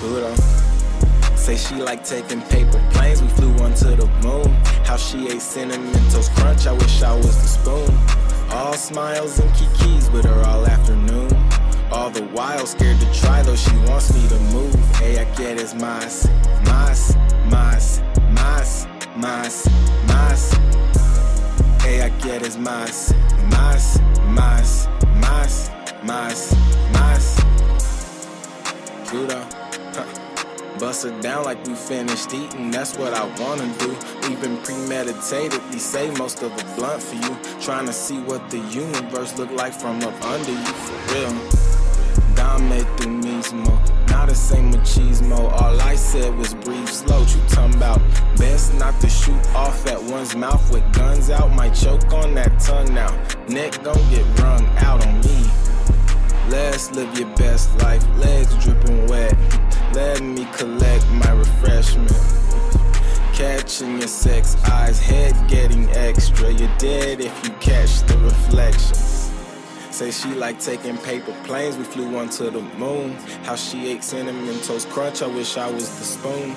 Buddha. Say she like taking paper planes, we flew one to the moon. How she ate cinnamon toast crunch, I wish I was the spoon. All smiles and kikis with her all afternoon. All the while scared to try, though she wants me to move. Ella quieres más, más, más, más, más, más. Ella quieres más, más, más, más, más, más. Judo. Bust it down like we finished eating, that's what I wanna do. We've been premeditated, we say most of the blunt for you. Trying to see what the universe look like from up under you, for real. Dame tu mismo, not the same machismo. All I said was breathe slow. You talking about best not to shoot off at one's mouth with guns out. Might choke on that tongue now. Neck gon' get wrung out on me. Let's live your best life, legs dripping Your sex eyes, head getting extra. You're dead if you catch the reflections. Say she like taking paper planes, we flew one to the moon. How she ate cinnamon toast crunch, I wish I was the spoon.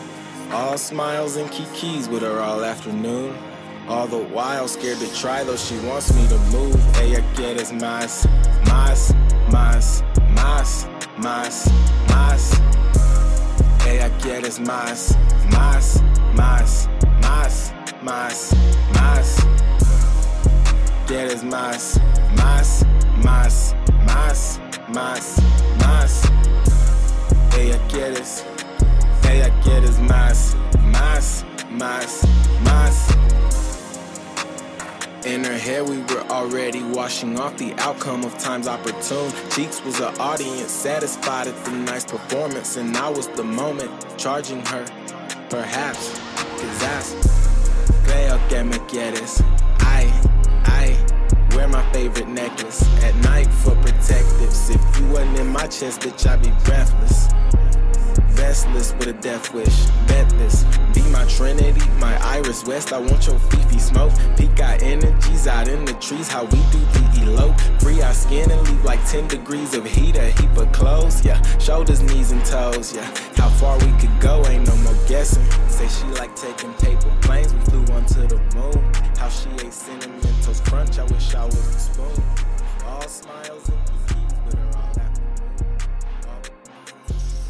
All smiles and kikis with her all afternoon. All the while scared to try, though she wants me to move. Ella quieres más, más, más, más, más, más. Ella quieres más, más, más, más, más. Quieres más, más, más, más, más, más. Ella quieres, ella quieres más, más, más, más. In her hair, we were already washing off the outcome of times opportune. Cheeks was an audience satisfied at the nice performance, and I was the moment charging her. Perhaps, quizás, creo que me quieres. I, wear my favorite necklace at night for protectives. If you wasn't in my chest, bitch, I'd be breathless vestless with a death wish. Bet be my trinity, my iris west. I want your fifi smoke. Peak our energies out in the trees, how we do the elope. Free our skin and leave like 10 degrees of heat, a heap of clothes. Yeah, shoulders, knees, and toes. Yeah, how far we could go, ain't no more guessing. Say she like taking paper she ate cinnamon toast crunch, I wish I was the